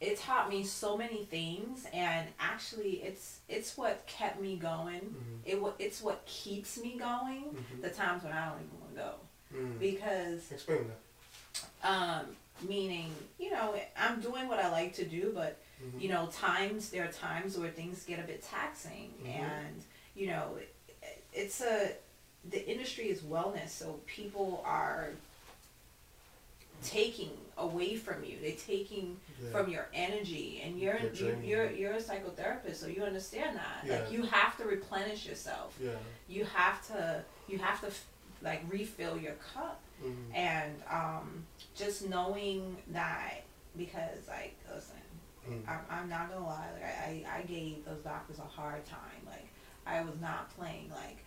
It taught me so many things, and actually, it's it's what kept me going. Mhm. It it's what keeps me going. Mhm. The times when I don't even want to go Mhm. because Explain that. um, meaning you know i'm doing what i like to do but Mhm. you know times there are times where things get a bit taxing Mhm. and you know it, it's a the industry is wellness so people are taking away from you they're taking Yeah. from your energy and you're They're you, draining you're you. you're a psychotherapist so you understand that Yeah. like you have to replenish yourself Yeah. you have to you have to like refill your cup Mhm. and um, just knowing that because like listen Mhm. I'm, I'm not gonna lie like I, I, I gave those doctors a hard time like i was not playing like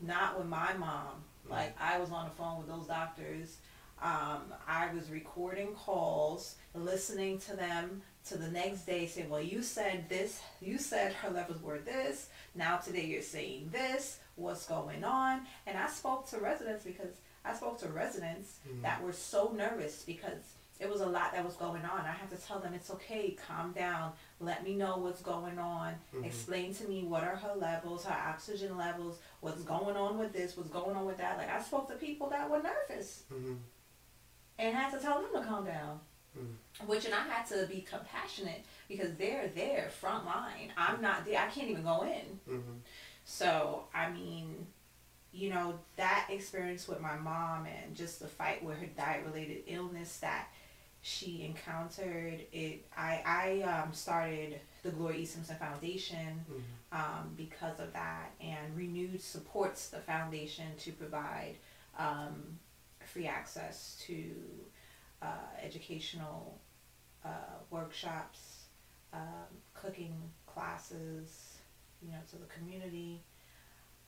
not with my mom like i was on the phone with those doctors um, i was recording calls listening to them to the next day saying well you said this you said her levels were this now today you're saying this what's going on and i spoke to residents because i spoke to residents Mhm. that were so nervous because it was a lot that was going on. I had to tell them it's okay, calm down, let me know what's going on, Mhm. explain to me what are her levels, her oxygen levels, what's going on with this, what's going on with that. Like I spoke to people that were nervous Mhm. and had to tell them to calm down. Mhm. Which and I had to be compassionate because they're there front line. I'm not there. I can't even go in. So, I mean, you know, that experience with my mom and just the fight with her diet related illness that she encountered, it I, I um, started the Gloria E. Simpson Foundation Mhm. um, because of that, and Renewed supports the foundation to provide um, free access to uh, educational uh, workshops, um, cooking classes, you know, to the community.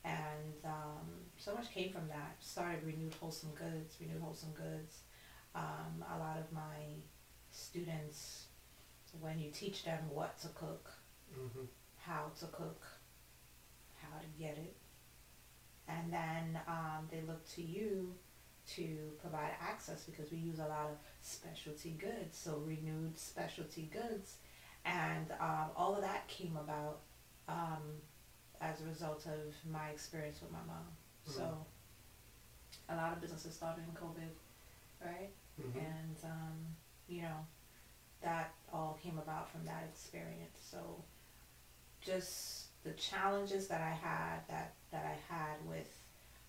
And um, so much came from that. Started Renewed Wholesome Goods, Renewed Wholesome Goods. Um, a lot of my students, when you teach them what to cook, Mhm. how to cook, how to get it. And then um, they look to you to provide access because we use a lot of specialty goods, so renewed specialty goods. And um, all of that came about um, as a result of my experience with my mom. So a lot of businesses started in COVID, right? Mhm. and um, you know that all came about from that experience so just the challenges that i had that that i had with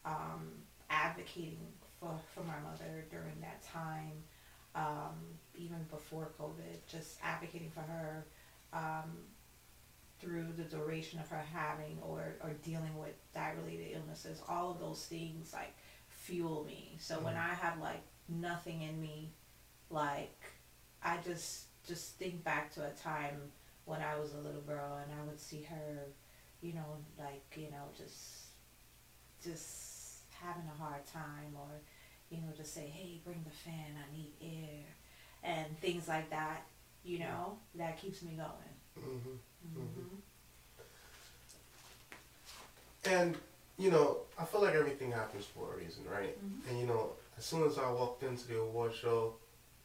um, advocating for for my mother during that time um, even before covid just advocating for her um, through the duration of her having or, or dealing with diet related illnesses all of those things like fuel me so when Mhm. i have like nothing in me like i just just think back to a time when i was a little girl and i would see her you know like you know just just having a hard time or you know just say hey bring the fan i need air and things like that. You know, that keeps me going. Mm-hmm. Hmm And you know, I feel like everything happens for a reason, right? Mhm. And you know, as soon as I walked into the award show,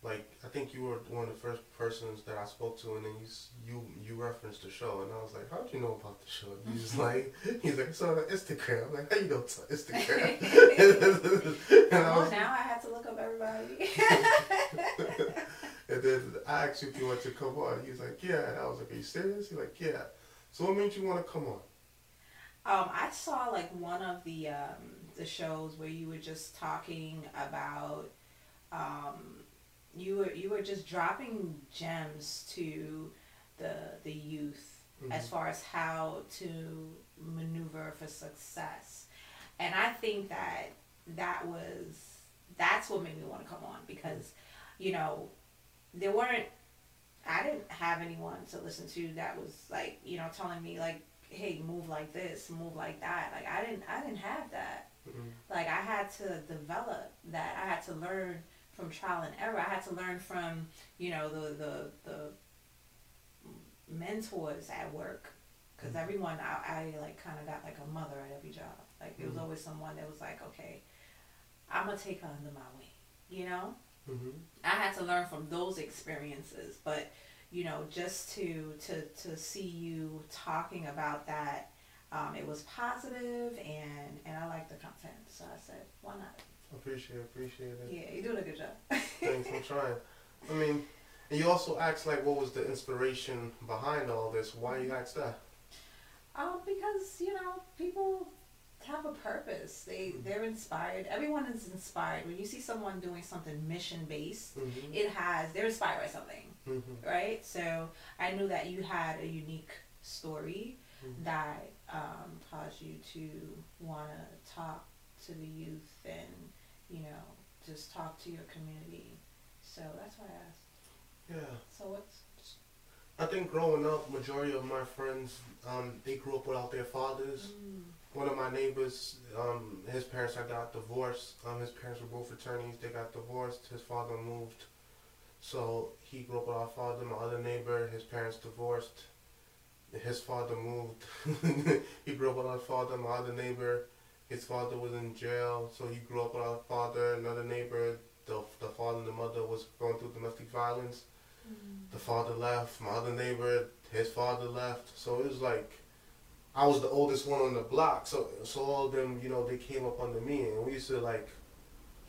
like I think you were one of the first persons that I spoke to, and then you you you referenced the show, and I was like, "How'd you know about the show?" And he's like, "He's like, so Instagram." I'm like, "How you know it's on Instagram?" and I Well, was, now I have to look up everybody. And then I asked you if you wanted to come on. He was like, "Yeah," and I was like, "Are you serious?" He's like, "Yeah." So what made you want to come on? Um, I saw like one of the um, the shows where you were just talking about um, you were you were just dropping gems to the the youth as Mhm. far as how to maneuver for success, and I think that that was that's what made me want to come on because you know there weren't I didn't have anyone to listen to that was like you know telling me like hey move like this move like that. Like i didn't i didn't have that. Mhm. like i had to develop that. I had to learn from trial and error. I had to learn from you know the the the mentors at work. Because everyone I, I like kind of got like a mother at every job. Like there was always someone that was like okay i'm gonna take her under my wing you know Mhm. I had to learn from those experiences, but you know, just to to to see you talking about that, um, it was positive and and I like the content, so I said, why not? Appreciate it. Appreciate it. Yeah, you're doing a good job. Thanks, I'm trying. I mean, and you also asked like, what was the inspiration behind all this? Why you asked that? Um, because you know, people have a purpose. They they're inspired. Everyone is inspired. When you see someone doing something mission based, Mm-hmm. it has they're inspired by something. Mm-hmm. right? So I knew that you had a unique story Mhm. that um, caused you to want to talk to the youth and, you know, just talk to your community. So that's why I asked. Yeah. So what's I think growing up, majority of my friends, um, they grew up without their fathers. mm, One of my neighbors, um, his parents had got divorced. Um, his parents were both attorneys. They got divorced. His father moved, so he grew up with our father. My other neighbor, his parents divorced. His father moved. he grew up with our father. My other neighbor, his father was in jail, so he grew up with our father. Another neighbor, the the father and the mother was going through domestic violence. The father left. My other neighbor, his father left. So it was like I was the oldest one on the block. So so all of them, you know, they came up under me, and we used to like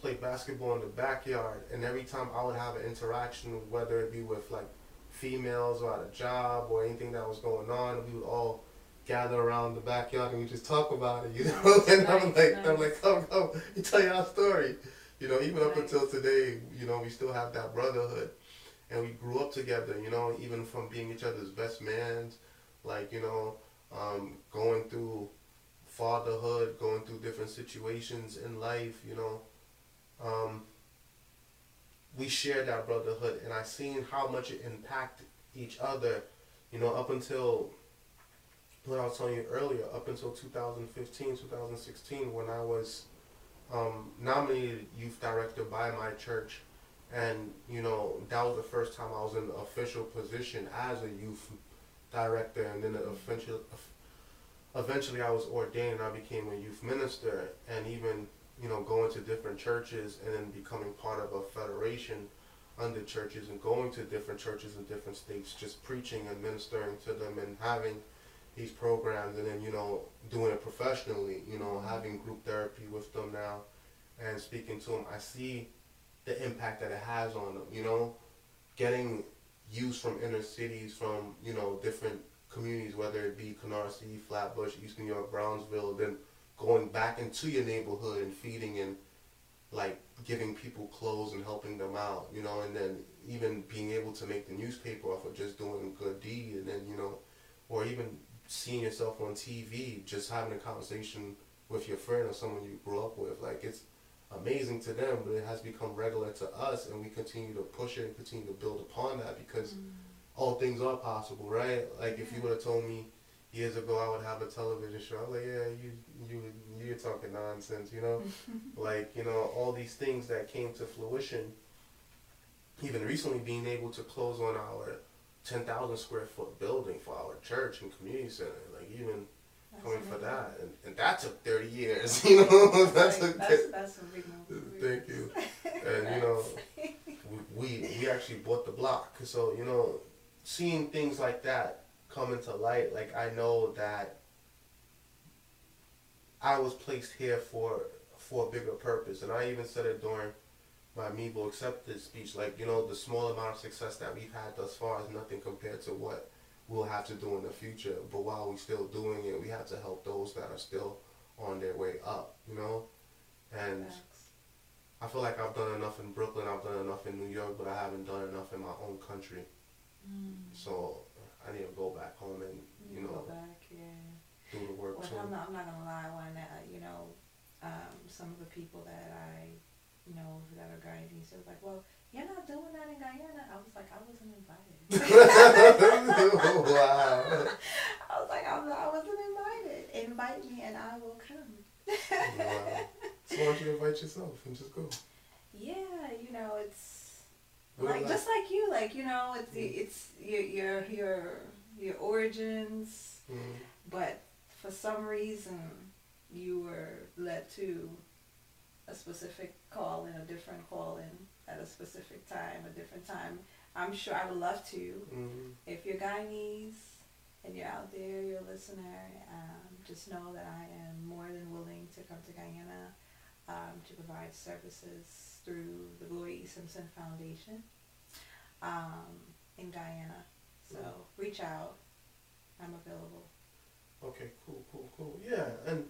play basketball in the backyard. And every time I would have an interaction, whether it be with like females or at a job or anything that was going on, we would all gather around the backyard and we just talk about it, you know. and I'm Nice, like, I'm like, come, come, you tell you our story. You know, even up until today, you know, we still have that brotherhood and we grew up together, you know, even from being each other's best mans, like, you know, um, going through fatherhood, going through different situations in life, you know. Um, we shared that brotherhood, and I seen how much it impacted each other, you know, up until what I was telling you earlier, up until 2015, 2016, when I was um, nominated youth director by my church and you know that was the first time I was in the official position as a youth director, and then eventually, eventually I was ordained. and I became a youth minister, and even you know going to different churches and then becoming part of a federation under churches and going to different churches in different states, just preaching and ministering to them and having these programs, and then you know doing it professionally. You know having group therapy with them now and speaking to them. I see the impact that it has on them, you know, getting youth from inner cities, from, you know, different communities, whether it be Canarsie, Flatbush, East New York, Brownsville, then going back into your neighborhood and feeding and like giving people clothes and helping them out, you know, and then even being able to make the newspaper off of just doing a good deed and then, you know, or even seeing yourself on TV, just having a conversation with your friend or someone you grew up with. Like it's amazing to them, but it has become regular to us, and we continue to push it and continue to build upon that because mm. all things are possible, right? Like if you would have told me years ago I would have a television show, I'm like, yeah, you you you're talking nonsense, you know, like you know all these things that came to fruition. even recently being able to close on our 10,000 square foot building for our church and community center, like even coming for that, and, and that took 30 years, you know. that Like, took that's, that's a big move. Thank you. And you know, we, we we actually bought the block, so you know, seeing things like that come into light, like I know that I was placed here for for a bigger purpose, and I even said it during my MIPO accepted speech. Like you know, the small amount of success that we've had thus far is nothing compared to what we'll have to do in the future. But while we're still doing it, we have to help those that are still on their way up. You know, and. I feel like I've done enough in Brooklyn, I've done enough in New York, but I haven't done enough in my own country. Mm. So I need to go back home and, you You know, go back, yeah. do the work Well, too. I'm not, I'm not gonna lie, when, uh, you know, um, some of the people that I, know, that are Guyanese, they was like, well, you're not doing that in Guyana. I was like, I wasn't invited. Wow. I was like, I'm, I wasn't invited. Invite me and I will come. wow. So why don't you invite yourself and just go? Yeah, you know, it's What like just like you, like you know, it's Mm. it's your your your your origins, Mm, but for some reason you were led to a specific call in a different call in at a specific time, a different time. I'm sure I would love to. mm, If you're Guyanese and you're out there, you're a listener, um, just know that I am more than willing to come to Guyana um, to provide services through the Gloria E. Simpson Foundation um, in Guyana. So reach out. I'm available. Okay, cool, cool, cool. Yeah, and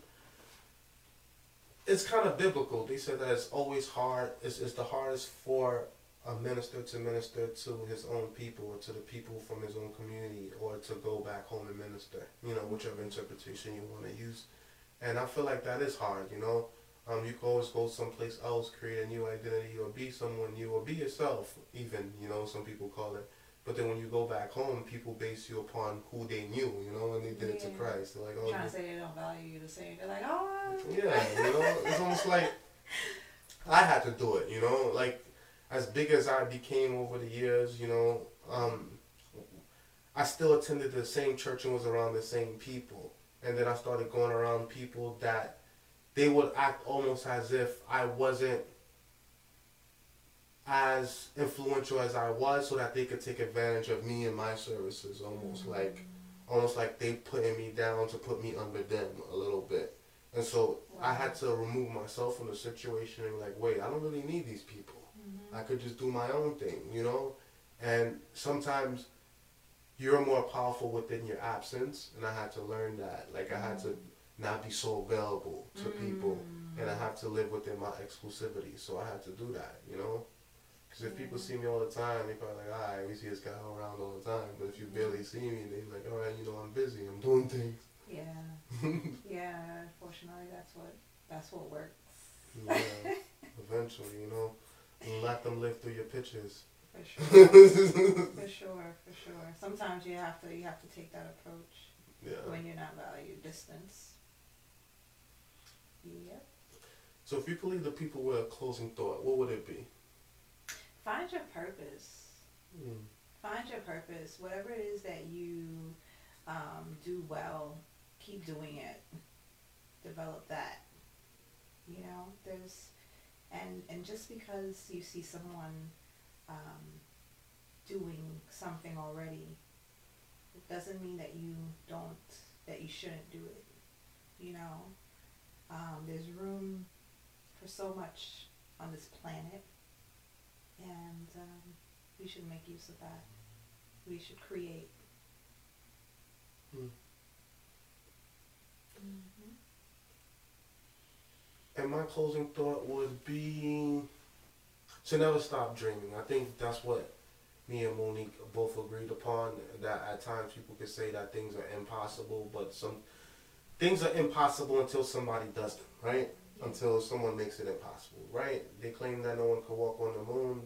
it's kind of biblical. They said that it's always hard. It's, it's the hardest for a minister to minister to his own people or to the people from his own community or to go back home and minister. You know, whichever interpretation you want to use. And I feel like that is hard. You know, um, you can always go someplace else, create a new identity, or be someone new, or be yourself. Even you know, some people call it. But then when you go back home, people base you upon who they knew, you know, and they did it to Christ. They're like, oh, trying to say they don't value you the same. They're like, oh, yeah, you know, it's almost like I had to do it, you know, like as big as I became over the years, you know, um, I still attended the same church and was around the same people, and then I started going around people that they would act almost as if I wasn't as influential as I was, so that they could take advantage of me and my services, almost like almost like they putting me down to put me under them a little bit. And so I had to remove myself from the situation and be like, wait, I don't really need these people. I could just do my own thing, you know? And sometimes you're more powerful within your absence, and I had to learn that. Like, I had to mm. not be so available to people, mm. and I have to live within my exclusivity. So I had to do that, you know? Because if people see me all the time, they probably like, all right, we see this guy around all the time. But if you barely see me, they're like, all right, you know, I'm busy, I'm doing things. yeah, yeah. Unfortunately, that's what that's what works Yeah, eventually, you know, and let them live through your pictures. for sure. for sure, for sure. Sometimes you have to you have to take that approach Yeah. when you're not valued. Distance. Yep. So if you could leave the people with a closing thought, what would it be? Find your purpose. Mm. Find your purpose. Whatever it is that you um, do well, keep doing it. Develop that. You know, there's, and and just because you see someone um, doing something already, it doesn't mean that you don't that you shouldn't do it. You know, um, there's room for so much on this planet, and um, we should make use of that. We should create. Hmm. Mhm. And my closing thought would be to never stop dreaming. I think that's what me and Monique both agreed upon. That at times people could say that things are impossible, but some things are impossible until somebody does them, right? Until someone makes it impossible, right? They claim that no one could walk on the moon.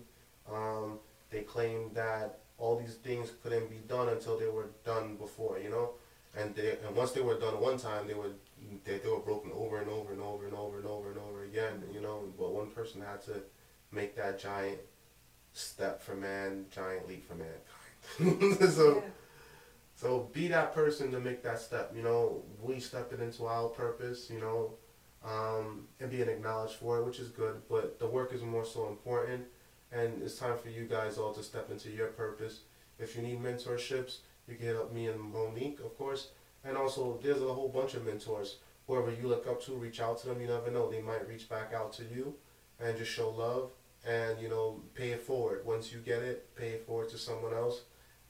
Um, they claim that all these things couldn't be done until they were done before, you know. And they and once they were done one time, they were they, they were broken over and over and over and over and over and over again, you know. But one person had to make that giant step for man, giant leap for mankind. so. Yeah. So be that person to make that step. You know, we stepping into our purpose. You know, um, and being acknowledged for it, which is good. But the work is more so important, and it's time for you guys all to step into your purpose. If you need mentorships, you can hit up me and Monique, of course. And also, there's a whole bunch of mentors. Whoever you look up to, reach out to them. You never know; they might reach back out to you, and just show love, and you know, pay it forward. Once you get it, pay it forward to someone else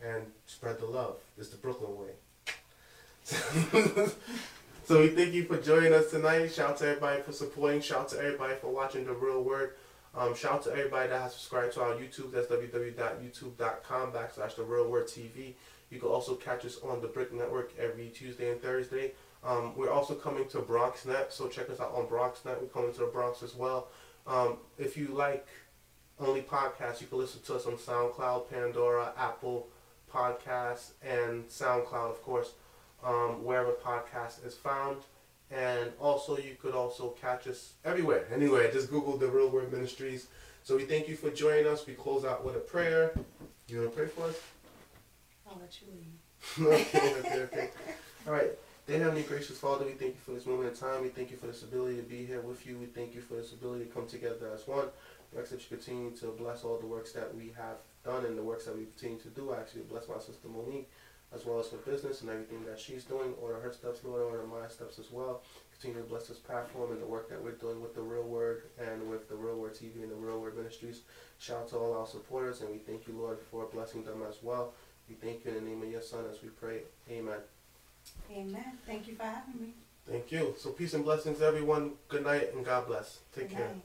and spread the love. It's the Brooklyn way. so we thank you for joining us tonight. Shout out to everybody for supporting. Shout out to everybody for watching the real word. Um, shout out to everybody that has subscribed to our YouTube. That's www.youtube.com backslash the real word TV. You can also catch us on the BRIC Network every Tuesday and Thursday. Um, we're also coming to BronxNet, so check us out on BronxNet. We're coming to the Bronx as well. Um, if you like only podcasts, you can listen to us on SoundCloud, Pandora, Apple, Podcasts, and SoundCloud, of course, um, wherever podcast is found. And also, you could also catch us everywhere, Anyway, Just Google the Real Word Ministries. So we thank you for joining us. We close out with a prayer. You want to pray for us? I'll let you leave. okay, okay, okay. All right. Dear Heavenly Gracious Father, we thank you for this moment in time. We thank you for this ability to be here with you. We thank you for this ability to come together as one. We ask that you continue to bless all the works that we have done and the works that we continue to do. I to bless my sister Monique as well as her business and everything that she's doing. Order her steps, Lord, order my steps as well. Continue to bless this platform and the work that we're doing with the Real Word and with the Real Word TV and the Real Word Ministries. Shout out to all our supporters and we thank you, Lord, for blessing them as well. We thank you in the name of your Son as we pray. Amen. Amen. Thank you for having me. Thank you. So peace and blessings, everyone. Good night and God bless. Take Good care. night.